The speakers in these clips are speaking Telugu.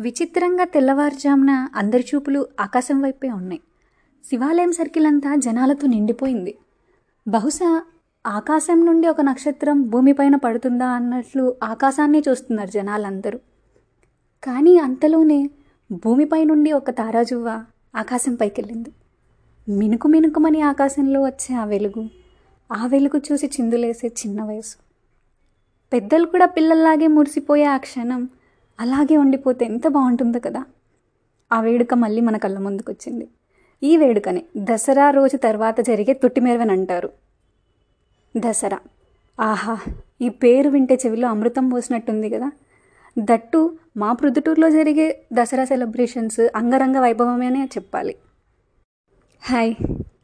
విచిత్రంగా తెల్లవారుజామున అందరి చూపులు ఆకాశం వైపే ఉన్నాయి. శివాలయం సర్కిల్ అంతా జనాలతో నిండిపోయింది. బహుశా ఆకాశం నుండి ఒక నక్షత్రం భూమిపైన పడుతుందా అన్నట్లు ఆకాశాన్నే చూస్తున్నారు జనాలందరూ. కానీ అంతలోనే భూమిపై నుండి ఒక తారాజువ్వ ఆకాశం పైకెళ్ళింది. మినుకు మినుకుమని ఆకాశంలో వచ్చే ఆ వెలుగు ఆ వెలుగు చూసి చిందులేసే చిన్న వయసు. పెద్దలు కూడా పిల్లల్లాగే మురిసిపోయే ఆ క్షణం అలాగే ఉండిపోతే ఎంత బాగుంటుందో కదా? ఆ వేడుక మళ్ళీ మన కళ్ళ ముందుకు వచ్చింది ఈ వేడుకనే దసరా రోజు తర్వాత జరిగే తుట్టిమెరవని అంటారు దసరా. ఆహా ఈ పేరు వింటే చెవిలో అమృతం పోసినట్టుంది కదా? దట్టు మా ప్రొద్దుటూరులో జరిగే దసరా సెలబ్రేషన్స్ అంగరంగ వైభవమేనే చెప్పాలి. హాయ్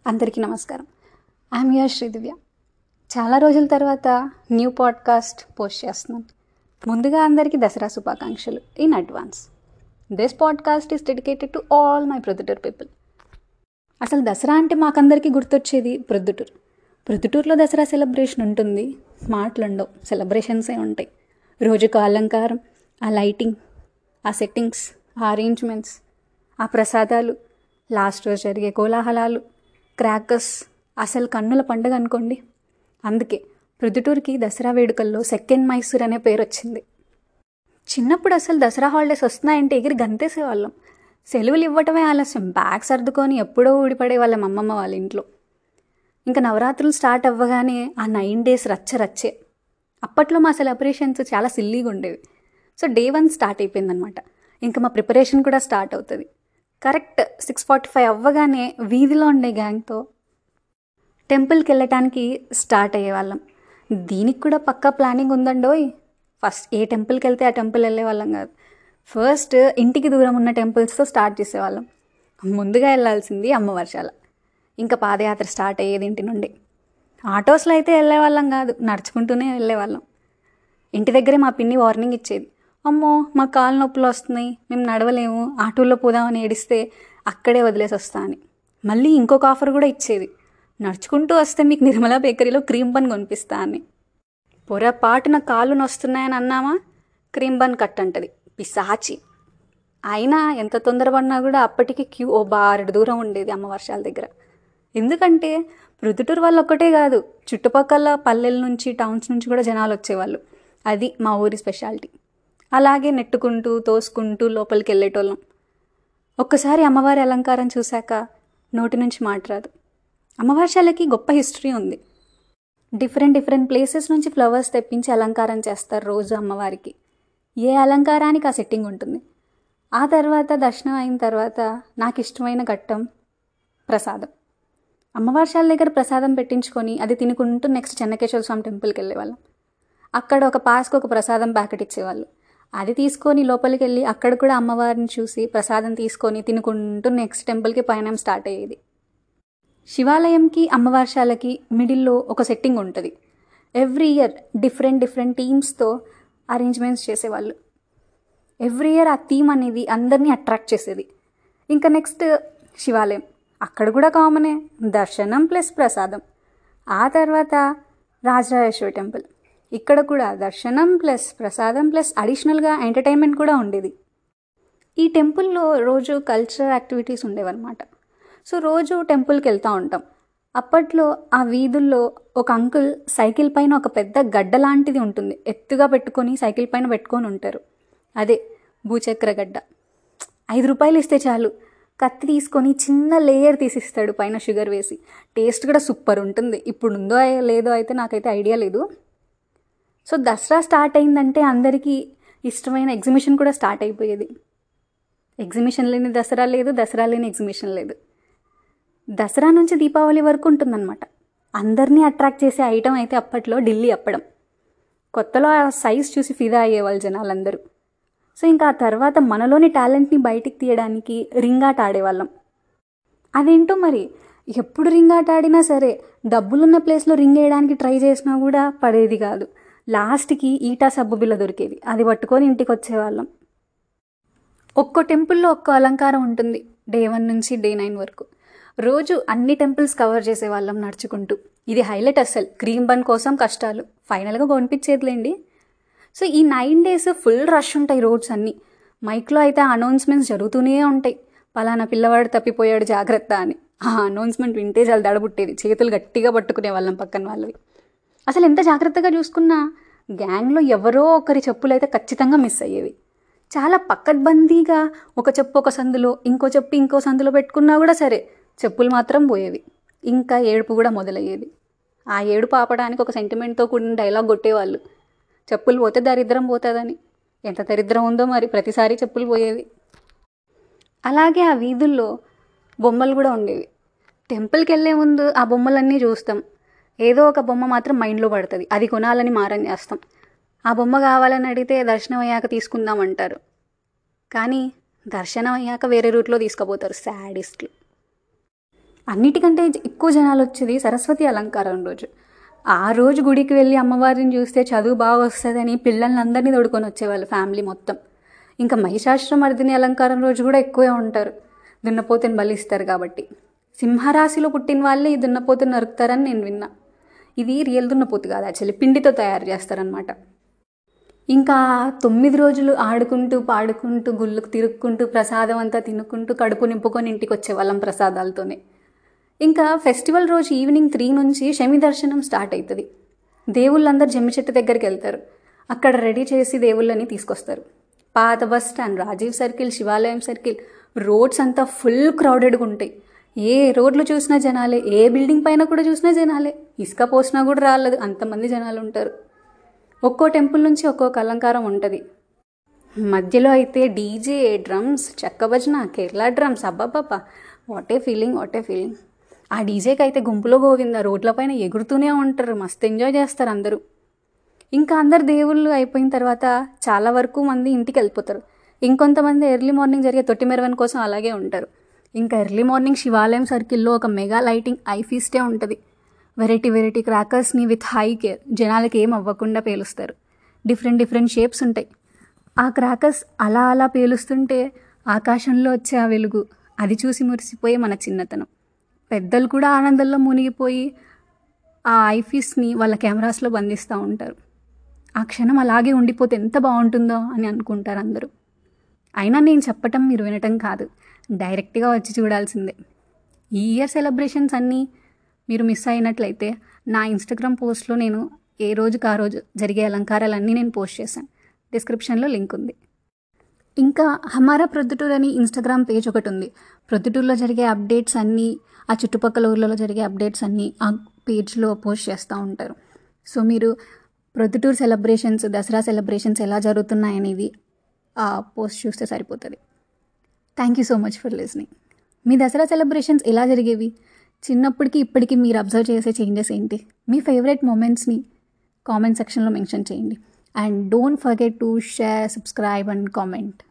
అందరికీ నమస్కారం. I am your Sridivya. చాలా రోజుల తర్వాత న్యూ పాడ్కాస్ట్ పోస్ట్ చేస్తున్నాను. ముందుగా అందరికీ దసరా శుభాకాంక్షలు. In advance this podcast is dedicated to all my Proddatur people అసలు దసరా అంటే మాకందరికీ గుర్తొచ్చేది ప్రొద్దుటూరు ప్రొద్దుటూరులో దసరా సెలబ్రేషన్ ఉంటుంది. మాటలుండవు సెలబ్రేషన్సే ఉంటాయి. రోజుకు అలంకారం ఆ లైటింగ్ ఆ సెట్టింగ్స్ ఆ అరేంజ్మెంట్స్ ఆ ప్రసాదాలు లాస్ట్ రోజు జరిగే కోలాహలాలు క్రాకర్స్ అసలు కన్నుల పండుగ అనుకోండి. అందుకే ప్రొద్దుటూరుకి దసరా వేడుకల్లో సెకండ్ మైసూర్ అనే పేరు వచ్చింది. చిన్నప్పుడు అసలు దసరా హాలిడేస్ వస్తున్నాయంటే ఎగిరి గంతేసేవాళ్ళం. సెలవులు ఇవ్వటమే ఆలస్యం. బ్యాగ్ సర్దుకొని ఎప్పుడో ఊడిపడే వాళ్ళం అమ్మమ్మ వాళ్ళ ఇంట్లో. ఇంకా నవరాత్రులు స్టార్ట్ అవ్వగానే ఆ నైన్ డేస్ రచ్చ రచ్చే. అప్పట్లో మా సెలబ్రేషన్స్ చాలా సిల్లీగా ఉండేవి. సో డే వన్ స్టార్ట్ అయిపోయిందనమాట ఇంకా మా ప్రిపరేషన్ కూడా స్టార్ట్ అవుతుంది. కరెక్ట్ సిక్స్ ఫార్టీ ఫైవ్ అవ్వగానే వీధిలో ఉండే గ్యాంగ్తో టెంపుల్కి వెళ్ళటానికి స్టార్ట్ అయ్యేవాళ్ళం. దీనికి కూడా పక్కా ప్లానింగ్ ఉందండోయ్. ఫస్ట్ ఏ టెంపుల్కి వెళ్తే ఆ టెంపుల్ వెళ్ళే వాళ్ళం కాదు. ఫస్ట్ ఇంటికి దూరం ఉన్న టెంపుల్స్తో స్టార్ట్ చేసేవాళ్ళం. ముందుగా వెళ్ళాల్సింది అమ్మవర్షాల. ఇంకా పాదయాత్ర స్టార్ట్ అయ్యేది ఇంటి నుండి. ఆటోస్లో అయితే వెళ్ళేవాళ్ళం కాదు నడుచుకుంటూనే వెళ్ళేవాళ్ళం ఇంటి దగ్గరే మా పిన్ని వార్నింగ్ ఇచ్చేది. అమ్మో మా కాలు నొప్పులు వస్తున్నాయి మేము నడవలేము ఆటోలో పోదామని ఏడిస్తే అక్కడే వదిలేసి వస్తా అని. మళ్ళీ ఇంకొక ఆఫర్ కూడా ఇచ్చేది. నడుచుకుంటూ వస్తే మీకు నిర్మలా బేకరీలో క్రీమ్ బన్ కొనిపిస్తా అని. పొరపాటున కాళ్ళు నొస్తున్నాయని అన్నామా? క్రీమ్ బన్ కట్ అంటది పిసాచి అయినా ఎంత తొందరపడినా కూడా అప్పటికి క్యూ ఓ బారెడు దూరం ఉండేది అమ్మ వర్షాల దగ్గర. ఎందుకంటే ప్రొద్దుటూరు వాళ్ళు ఒక్కటే కాదు చుట్టుపక్కల పల్లెల నుంచి టౌన్స్ నుంచి కూడా జనాలు వచ్చేవాళ్ళు. అది మా ఊరి స్పెషాలిటీ అలాగే నెట్టుకుంటూ తోసుకుంటూ లోపలికి వెళ్ళేటోళ్ళం. ఒక్కసారి అమ్మవారి అలంకారం చూశాక నోటి నుంచి మాట్లాదు అమ్మవార్షాలకి గొప్ప హిస్టరీ ఉంది. డిఫరెంట్ డిఫరెంట్ ప్లేసెస్ నుంచి ఫ్లవర్స్ తెప్పించి అలంకారం చేస్తారు రోజు అమ్మవారికి. ఏ అలంకారానికి ఆ సెట్టింగ్ ఉంటుంది? ఆ తర్వాత దర్శనం అయిన తర్వాత నాకు ఇష్టమైన ఘట్టం ప్రసాదం. అమ్మవార్షాల దగ్గర ప్రసాదం పెట్టించుకొని అది తినుకుంటూ నెక్స్ట్ చెన్నకేశ్వర స్వామి టెంపుల్కి వెళ్ళేవాళ్ళం. అక్కడ ఒక పాస్కి ఒక ప్రసాదం ప్యాకెట్ ఇచ్చేవాళ్ళు. అది తీసుకొని లోపలికి వెళ్ళి అక్కడ కూడా అమ్మవారిని చూసి ప్రసాదం తీసుకొని తినుకుంటూ నెక్స్ట్ టెంపుల్కి పయనం స్టార్ట్ అయ్యేది. శివాలయంకి అమ్మవార్షాలకి మిడిల్లో ఒక సెట్టింగ్ ఉంటుంది. ఎవ్రీ ఇయర్ డిఫరెంట్ డిఫరెంట్ టీమ్స్తో అరేంజ్మెంట్స్ చేసేవాళ్ళు. ఎవ్రీ ఇయర్ ఆ థీమ్ అనేది అందరినీ అట్రాక్ట్ చేసేది. ఇంకా నెక్స్ట్ శివాలయం. అక్కడ కూడా కామనే. దర్శనం ప్లస్ ప్రసాదం. ఆ తర్వాత రాజరాజేశ్వరి టెంపుల్. ఇక్కడ కూడా దర్శనం ప్లస్ ప్రసాదం ప్లస్ అడిషనల్గా ఎంటర్టైన్మెంట్ కూడా ఉండేది. ఈ టెంపుల్లో రోజు కల్చరల్ యాక్టివిటీస్ ఉండేవన్నమాట. సో రోజు టెంపుల్కి వెళ్తూ ఉంటాం. అప్పట్లో ఆ వీధుల్లో ఒక అంకుల్ సైకిల్ పైన ఒక పెద్ద గడ్డ లాంటిది ఉంటుంది. ఎత్తుగా పెట్టుకొని సైకిల్ పైన పెట్టుకొని ఉంటారు. అదే భూచక్ర గడ్డ. ఐదు రూపాయలు ఇస్తే చాలు. కత్తి తీసుకొని చిన్న లేయర్ తీసిస్తాడు పైన షుగర్ వేసి. టేస్ట్ కూడా సూపర్ ఉంటుంది. ఇప్పుడు ఉందో లేదో అయితే నాకైతే ఐడియా లేదు. సో దసరా స్టార్ట్ అయిందంటే అందరికీ ఇష్టమైన ఎగ్జిబిషన్ కూడా స్టార్ట్ అయిపోయేది. ఎగ్జిబిషన్ లేని దసరా లేదు దసరా లేని ఎగ్జిబిషన్ లేదు. దసరా నుంచి దీపావళి వరకు ఉంటుందన్నమాట. అందరినీ అట్రాక్ట్ చేసే ఐటమ్ అయితే అప్పట్లో ఢిల్లీ అప్పడం. కొత్తలో ఆ సైజ్ చూసి ఫిదా అయ్యేవాళ్ళు జనాలందరూ. సో ఇంకా ఆ తర్వాత మనలోని టాలెంట్ని బయటికి తీయడానికి రింగ్ ఆట ఆడేవాళ్ళం. అదేంటో మరి? ఎప్పుడు రింగ్ ఆట ఆడినా సరే డబ్బులున్న ప్లేస్లో రింగ్ వేయడానికి ట్రై చేసినా కూడా పడేది కాదు. లాస్ట్కి ఈటా సబ్బు బిల్ల దొరికేది. అది పట్టుకొని ఇంటికి వచ్చేవాళ్ళం ఒక్కో టెంపుల్లో ఒక్కో అలంకారం ఉంటుంది. డే వన్ నుంచి డే నైన్ వరకు. రోజు అన్ని టెంపుల్స్ కవర్ చేసే వాళ్ళం నడుచుకుంటూ. ఇది హైలైట్ అస్సలు క్రీమ్ బన్ కోసం కష్టాలు. ఫైనల్గా కొనిపించేదిలేండి. సో ఈ నైన్ డేస్ ఫుల్ రష్ ఉంటాయి రోడ్స్ అన్నీ. మైక్లో అయితే అనౌన్స్మెంట్స్ జరుగుతూనే ఉంటాయి. పలానా పిల్లవాడు తప్పిపోయాడు జాగ్రత్త అని. ఆ అనౌన్స్మెంట్ వింటే చాలా దడబుట్టేది చేతులు గట్టిగా పట్టుకునే వాళ్ళం పక్కన వాళ్ళవి. అసలు ఎంత జాగ్రత్తగా చూసుకున్నా గ్యాంగ్లో ఎవరో ఒకరి చెప్పులు అయితే ఖచ్చితంగా మిస్ అయ్యేవి. చాలా పక్కడ్బందీగా ఒక చెప్పు ఒక సందులో ఇంకో చెప్పు ఇంకో సందులో పెట్టుకున్నా కూడా సరే చెప్పులు మాత్రం పోయేవి. ఇంకా ఏడుపు కూడా మొదలయ్యేది. ఆ ఏడుపు ఆపడానికి ఒక సెంటిమెంట్తో కూడిన డైలాగ్ కొట్టేవాళ్ళు. చెప్పులు పోతే దరిద్రం పోతుందని. ఎంత దరిద్రం ఉందో మరి ప్రతిసారి చెప్పులు పోయేవి. అలాగే ఆ వీధుల్లో బొమ్మలు కూడా ఉండేవి. టెంపుల్కి వెళ్ళే ముందు ఆ బొమ్మలన్నీ చూస్తాం. ఏదో ఒక బొమ్మ మాత్రం మైండ్లో పడుతుంది. అది కొనాలని మారం చేస్తాం. ఆ బొమ్మ కావాలని అడిగితే దర్శనం అయ్యాక తీసుకుందాం అంటారు. కానీ దర్శనం అయ్యాక వేరే రూట్లో తీసుకుపోతారు శాడిస్ట్లు అన్నిటికంటే ఎక్కువ జనాలు వచ్చేది సరస్వతి అలంకారం రోజు. ఆ రోజు గుడికి వెళ్ళి అమ్మవారిని చూస్తే చదువు బాగా వస్తుందని పిల్లల్ని అందరినీ తోడుకొని వచ్చేవాళ్ళు ఫ్యామిలీ మొత్తం. ఇంకా మహిషాశ్రమర్దిని అలంకారం రోజు కూడా ఎక్కువే ఉంటారు. దున్నపోతుని బలిస్తారు కాబట్టి. సింహరాశిలో పుట్టిన వాళ్ళే ఈ దున్నపోతుని నరుకుతారని నేను విన్నా. ఇది రియల్ దున్నపోతు కాదు యాక్చువల్లీ పిండితో తయారు చేస్తారనమాట ఇంకా తొమ్మిది రోజులు ఆడుకుంటూ పాడుకుంటూ గుళ్ళకు తిరుక్కుంటూ ప్రసాదం అంతా తినుకుంటూ కడుపు నింపుకొని ఇంటికి వచ్చేవాళ్ళం ప్రసాదాలతోనే. ఇంకా ఫెస్టివల్ రోజు ఈవినింగ్ త్రీ నుంచి శమి దర్శనం స్టార్ట్ అవుతుంది దేవుళ్ళందరూ జమ్మి చెట్టు దగ్గరికి వెళ్తారు. అక్కడ రెడీ చేసి దేవుళ్ళని తీసుకొస్తారు. పాత bus stand Rajiv circle Shivalayam circle roads అంతా ఫుల్ క్రౌడెడ్గా ఉంటాయి. ఏ రోడ్లు చూసినా జనాలే ఏ బిల్డింగ్ పైన కూడా చూసినా జనాలే. ఇసుక పోసినా కూడా రాలేదు అంతమంది జనాలు ఉంటారు. ఒక్కో టెంపుల్ నుంచి ఒక్కొక్క అలంకారం ఉంటుంది. మధ్యలో అయితే డీజే డ్రమ్స్ చెక్క భజన Kerala drums. అబ్బాబాబా what a feeling what a feeling. ఆ డీజేకి అయితే గుంపులో గోవింద రోడ్ల పైన ఎగురుతూనే ఉంటారు. మస్తు ఎంజాయ్ చేస్తారు అందరూ. ఇంకా అందరు దేవుళ్ళు అయిపోయిన తర్వాత చాలా వరకు మంది ఇంటికి వెళ్ళిపోతారు ఇంకొంతమంది ఎర్లీ మార్నింగ్ జరిగే తొట్టి మెరవన్ కోసం అలాగే ఉంటారు. ఇంకా ఎర్లీ మార్నింగ్ శివాలయం సర్కిల్లో ఒక మెగా లైటింగ్ ఐ ఫీస్టే ఉంటుంది. వెరైటీ వెరైటీ క్రాకర్స్ని విత్ హై కేర్ జనాలకి ఏం అవ్వకుండా పేలుస్తారు. డిఫరెంట్ డిఫరెంట్ షేప్స్ ఉంటాయి. ఆ క్రాకర్స్ అలా అలా పేలుస్తుంటే ఆకాశంలో వచ్చే ఆ వెలుగు అది చూసి మురిసిపోయే మన చిన్నతనం. పెద్దలు కూడా ఆనందంలో మునిగిపోయి ఆ ఐఫీస్ని వాళ్ళ కెమెరాస్లో బంధిస్తూ ఉంటారు. ఆ క్షణం అలాగే ఉండిపోతే ఎంత బాగుంటుందో అని అనుకుంటారు అందరూ. అయినా నేను చెప్పటం మీరు వినటం కాదు. డైరెక్ట్గా వచ్చి చూడాల్సిందే. ఈ ఇయర్ సెలబ్రేషన్స్ అన్నీ మీరు మిస్ అయినట్లయితే నా ఇన్స్టాగ్రామ్ పోస్ట్లో నేను ఏ రోజుకి ఆ రోజు జరిగే అలంకారాలన్నీ నేను పోస్ట్ చేశాను. డిస్క్రిప్షన్లో లింక్ ఉంది. ఇంకా హమారా ప్రొద్దుటూరు అని ఇన్స్టాగ్రామ్ పేజ్ ఒకటి ఉంది. ప్రొద్దుటూరులో జరిగే అప్డేట్స్ అన్నీ ఆ చుట్టుపక్కల ఊర్లలో జరిగే అప్డేట్స్ అన్నీ ఆ పేజ్లో పోస్ట్ చేస్తూ ఉంటారు. సో మీరు ప్రొద్దుటూరు సెలబ్రేషన్స్ దసరా సెలబ్రేషన్స్ ఎలా జరుగుతున్నాయనేది ఆ పోస్ట్ చూస్తే సరిపోతుంది. Thank you so much for listening me Dasara celebrations ఎలా జరిగేవి? చిన్నప్పటికి ఇప్పటికి మీరు అబ్జర్వ్ చేసే చేంజెస్ ఏంటి? మీ ఫేవరెట్ మూమెంట్స్ని కామెంట్ సెక్షన్లో మెన్షన్ చేయండి. And don't forget to share subscribe and comment